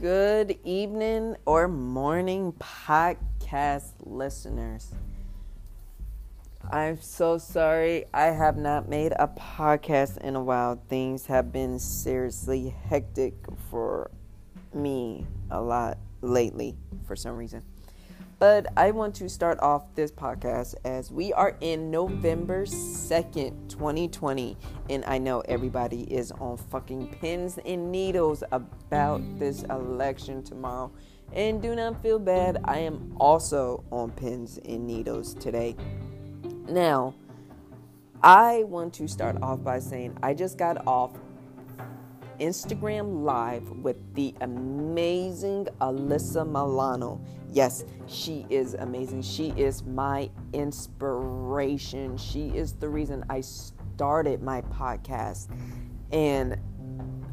Good evening or morning, podcast listeners. I'm so sorry I have not made a podcast in a while. Things have been seriously hectic for me a lot lately for some reason. But I want to start off this podcast as we are in November 2nd, 2020. And I know everybody is on fucking pins and needles about this election tomorrow. And do not feel bad, I am also on pins and needles today. Now, I want to start off by saying I just got off Instagram Live with the amazing Alyssa Milano. Yes, she is amazing. She is my inspiration. She is the reason I started my podcast. And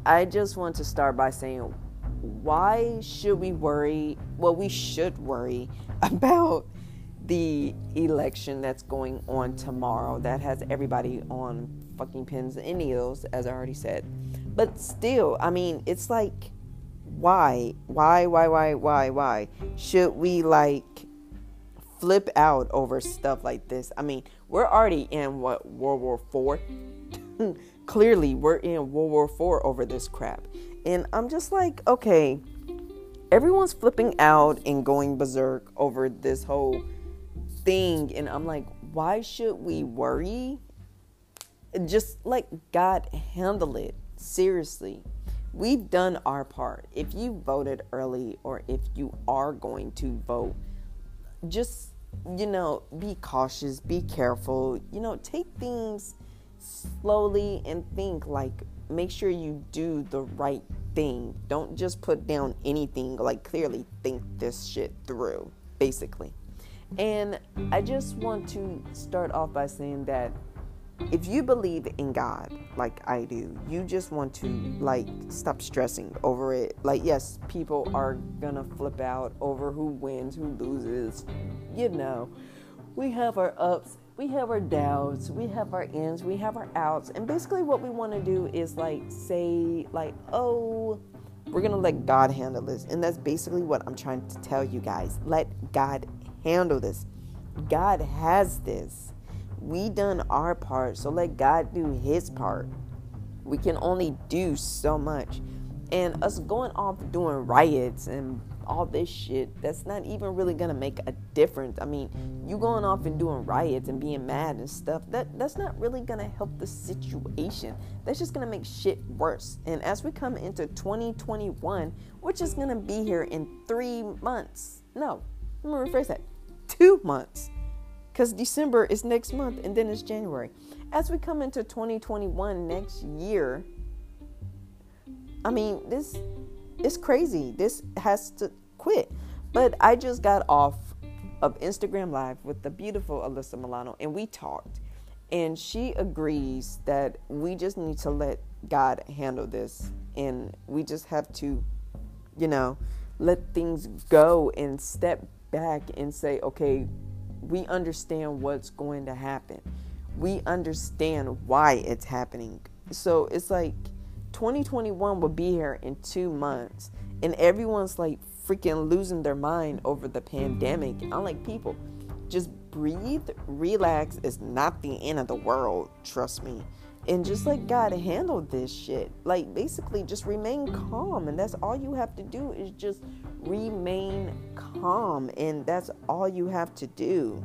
I just want to start by saying, why should we worry? Well, we should worry about the election that's going on tomorrow that has everybody on fucking pins and needles, as I already said. But still, I mean, it's like, why? Why, why, why, why, why? Should we like flip out over stuff like this? I mean, we're already in what, World War Four? Clearly, we're in World War Four over this crap. And I'm just like, okay, everyone's flipping out and going berserk over this whole thing. And I'm like, why should we worry? Just like God handle it. Seriously. We've done our part. If you voted early or if you are going to vote, just, you know, be cautious, be careful, you know, take things slowly and think like make sure you do the right thing. Don't just put down anything, like clearly think this shit through, basically. And I just want to start off by saying that if you believe in God like I do, you just want to like stop stressing over it. Like yes, people are gonna flip out over who wins, who loses. You know, we have our ups, we have our downs, we have our ins, we have our outs. And basically what we want to do is like say like, "Oh, we're going to let God handle this." And that's basically what I'm trying to tell you guys. Let God handle this. God has this. We done our part, so let God do his part. We can only do so much. And us going off doing riots and all this shit, that's not even really gonna make a difference. I mean, you going off and doing riots and being mad and stuff, that that's not really gonna help the situation. That's just gonna make shit worse. And as we come into 2021, which is gonna be here in three months. No, let me rephrase that. Two months. Because December is next month and then it's January. As we come into 2021 next year, I mean, this is crazy. This has to quit. But I just got off of Instagram Live with the beautiful Alyssa Milano and we talked. And she agrees that we just need to let God handle this. And we just have to, you know, let things go and step back and say, okay, we understand what's going to happen. We understand why it's happening. So it's like 2021 will be here in two months, and everyone's like freaking losing their mind over the pandemic. I'm like, people, just breathe, relax. It's not the end of the world, trust me. And just let God handle this shit. Like, basically, just remain calm. And that's all you have to do is just remain calm. And that's all you have to do.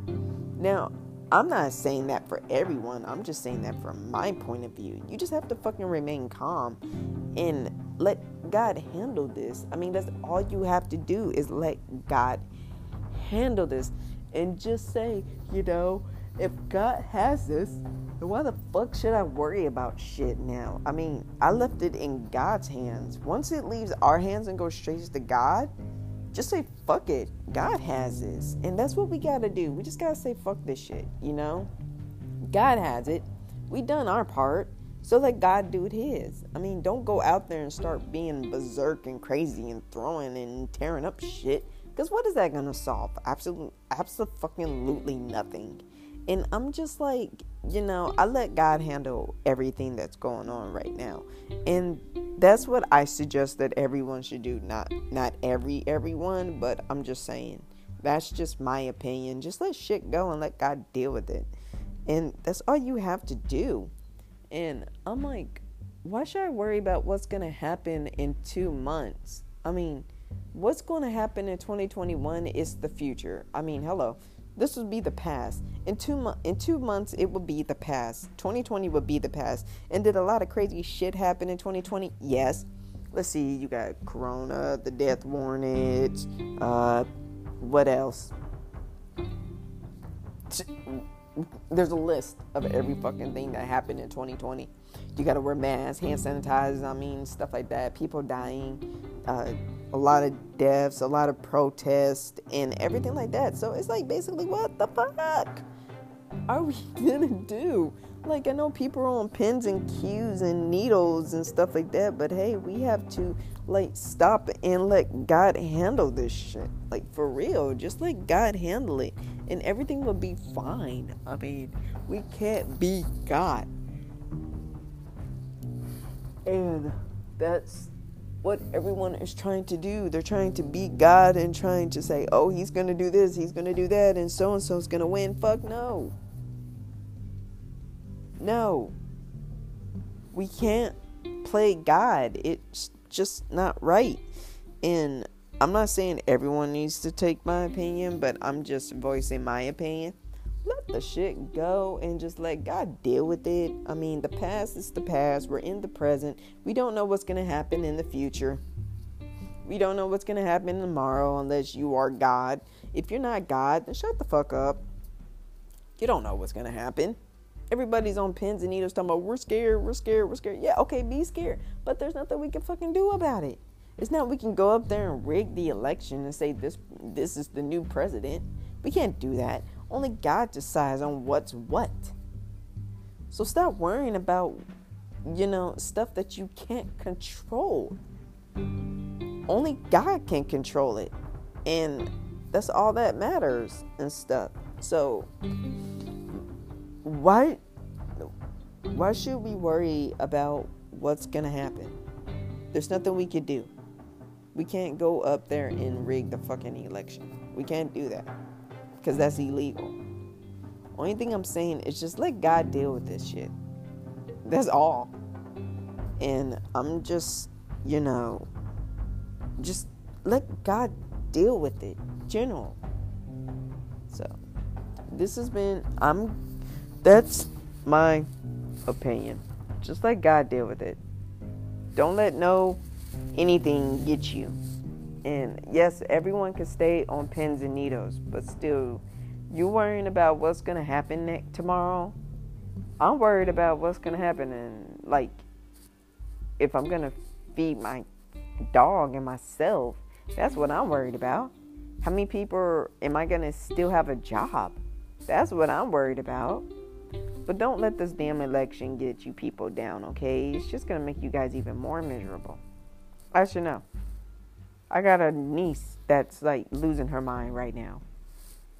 Now, I'm not saying that for everyone. I'm just saying that from my point of view. You just have to fucking remain calm and let God handle this. I mean, that's all you have to do is let God handle this and just say, you know, if God has this, then why the fuck should I worry about shit now? I mean, I left it in God's hands. Once it leaves our hands and goes straight to God, just say fuck it. God has this. And that's what we gotta do. We just gotta say fuck this shit, you know? God has it. We done our part. So let God do it his. I mean, don't go out there and start being berserk and crazy and throwing and tearing up shit. Because what is that gonna solve? Absolutely, absolutely nothing. And I'm just like, you know, I let God handle everything that's going on right now. And that's what I suggest that everyone should do. Not not every everyone, but I'm just saying. That's just my opinion. Just let shit go and let God deal with it. And that's all you have to do. And I'm like, why should I worry about what's going to happen in 2 months? I mean, what's going to happen in 2021 is the future. I mean, hello. This would be the past. In two mo- in two months, it would be the past. 2020 would be the past. And did a lot of crazy shit happen in 2020? Yes. Let's see. You got Corona, the death warrants. Uh, what else? There's a list of every fucking thing that happened in 2020. You got to wear masks, hand sanitizers. I mean, stuff like that. People dying. Uh, a lot of deaths, a lot of protests, and everything like that. So it's like basically, what the fuck are we gonna do? Like, I know people are on pins and cues and needles and stuff like that, but hey, we have to like stop and let God handle this shit. Like, for real, just let God handle it, and everything will be fine. I mean, we can't be God. And that's what everyone is trying to do. They're trying to be God and trying to say, oh, he's going to do this, he's going to do that, and so and so's going to win. Fuck no. No. We can't play God. It's just not right. And I'm not saying everyone needs to take my opinion, but I'm just voicing my opinion let the shit go and just let God deal with it. I mean, the past is the past. We're in the present. We don't know what's going to happen in the future. We don't know what's going to happen tomorrow unless you are God. If you're not God, then shut the fuck up. You don't know what's going to happen. Everybody's on pins and needles talking about we're scared, we're scared, we're scared. Yeah, okay, be scared. But there's nothing we can fucking do about it. It's not we can go up there and rig the election and say this this is the new president. We can't do that. Only God decides on what's what. So stop worrying about, you know, stuff that you can't control. Only God can control it. And that's all that matters and stuff. So why why should we worry about what's going to happen? There's nothing we can do. We can't go up there and rig the fucking election. We can't do that because that's illegal. Only thing I'm saying is just let God deal with this shit. That's all. And I'm just, you know, just let God deal with it. General. So, this has been, I'm, that's my opinion. Just let God deal with it. Don't let no anything get you. And yes, everyone can stay on pins and needles, but still, you worrying about what's gonna happen next tomorrow. I'm worried about what's gonna happen and like if I'm gonna feed my dog and myself. That's what I'm worried about. How many people am I gonna still have a job? That's what I'm worried about. But don't let this damn election get you people down, okay? It's just gonna make you guys even more miserable. I should know. I got a niece that's like losing her mind right now.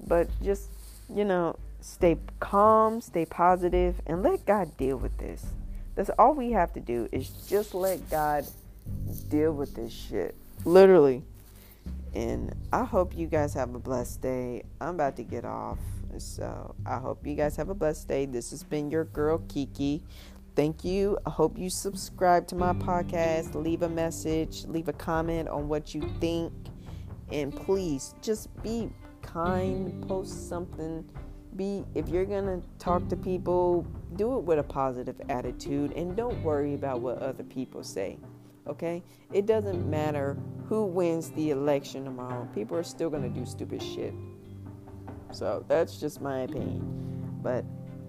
But just, you know, stay calm, stay positive, and let God deal with this. That's all we have to do is just let God deal with this shit. Literally. And I hope you guys have a blessed day. I'm about to get off. So I hope you guys have a blessed day. This has been your girl Kiki thank you. I hope you subscribe to my podcast, leave a message, leave a comment on what you think, and please just be kind, post something. Be if you're gonna talk to people, do it with a positive attitude and don't worry about what other people say. Okay? It doesn't matter who wins the election tomorrow. People are still gonna do stupid shit. So that's just my opinion. But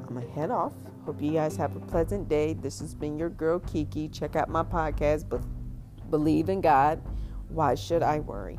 I'm gonna head off. Hope you guys have a pleasant day. This has been your girl Kiki. Check out my podcast, but believe in God. Why should I worry?